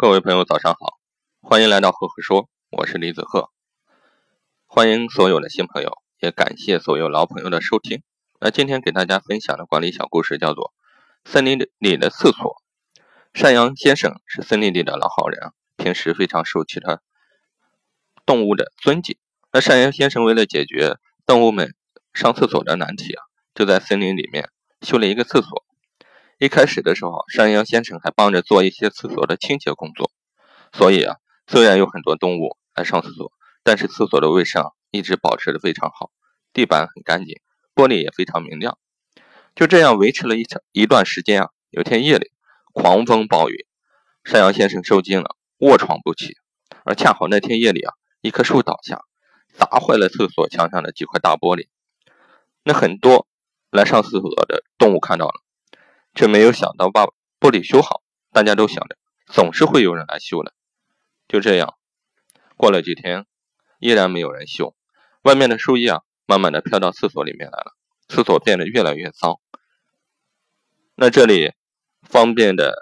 各位朋友，早上好，欢迎来到赫赫说，我是李子赫。欢迎所有的新朋友，也感谢所有老朋友的收听。那今天给大家分享的管理小故事叫做《森林里的厕所》。山羊先生是森林里的老好人，平时非常受其他动物的尊敬。那山羊先生为了解决动物们上厕所的难题啊，就在森林里面修了一个厕所。一开始的时候，山羊先生还帮着做一些厕所的清洁工作，所以啊，虽然有很多动物来上厕所，但是厕所的卫生一直保持的非常好，地板很干净，玻璃也非常明亮。就这样维持了一长一段时间啊。有天夜里，狂风暴雨，山羊先生受惊了，卧床不起。而恰好那天夜里啊，一棵树倒下，砸坏了厕所墙上的几块大玻璃。那很多来上厕所的动物看到了。却没有想到把玻璃修好，大家都想着总是会有人来修的。就这样，过了几天，依然没有人修。外面的树叶啊，慢慢的飘到厕所里面来了，厕所变得越来越脏。那这里方便的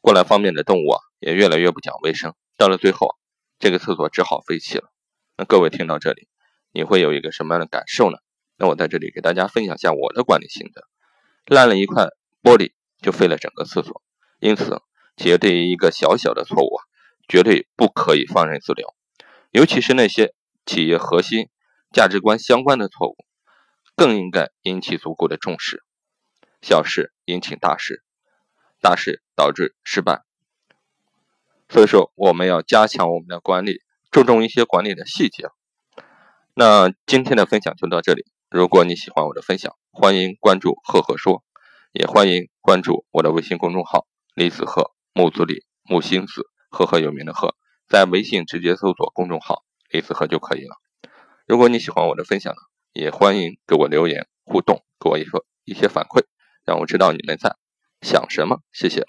过来方便的动物啊，也越来越不讲卫生。到了最后，这个厕所只好废弃了。那各位听到这里，你会有一个什么样的感受呢？那我在这里给大家分享一下我的管理心得：烂了一块。玻璃就废了整个厕所，因此企业对于一个小小的错误啊，绝对不可以放任自流，尤其是那些企业核心价值观相关的错误，更应该引起足够的重视。小事引起大事，大事导致失败。所以说，我们要加强我们的管理，注重一些管理的细节。那今天的分享就到这里，如果你喜欢我的分享，欢迎关注赫赫说。也欢迎关注我的微信公众号“李子鹤木子李木星子赫赫有名的赫”，在微信直接搜索公众号“李子鹤”就可以了。如果你喜欢我的分享呢，也欢迎给我留言互动，给我一说一些反馈，让我知道你们在想什么。谢谢。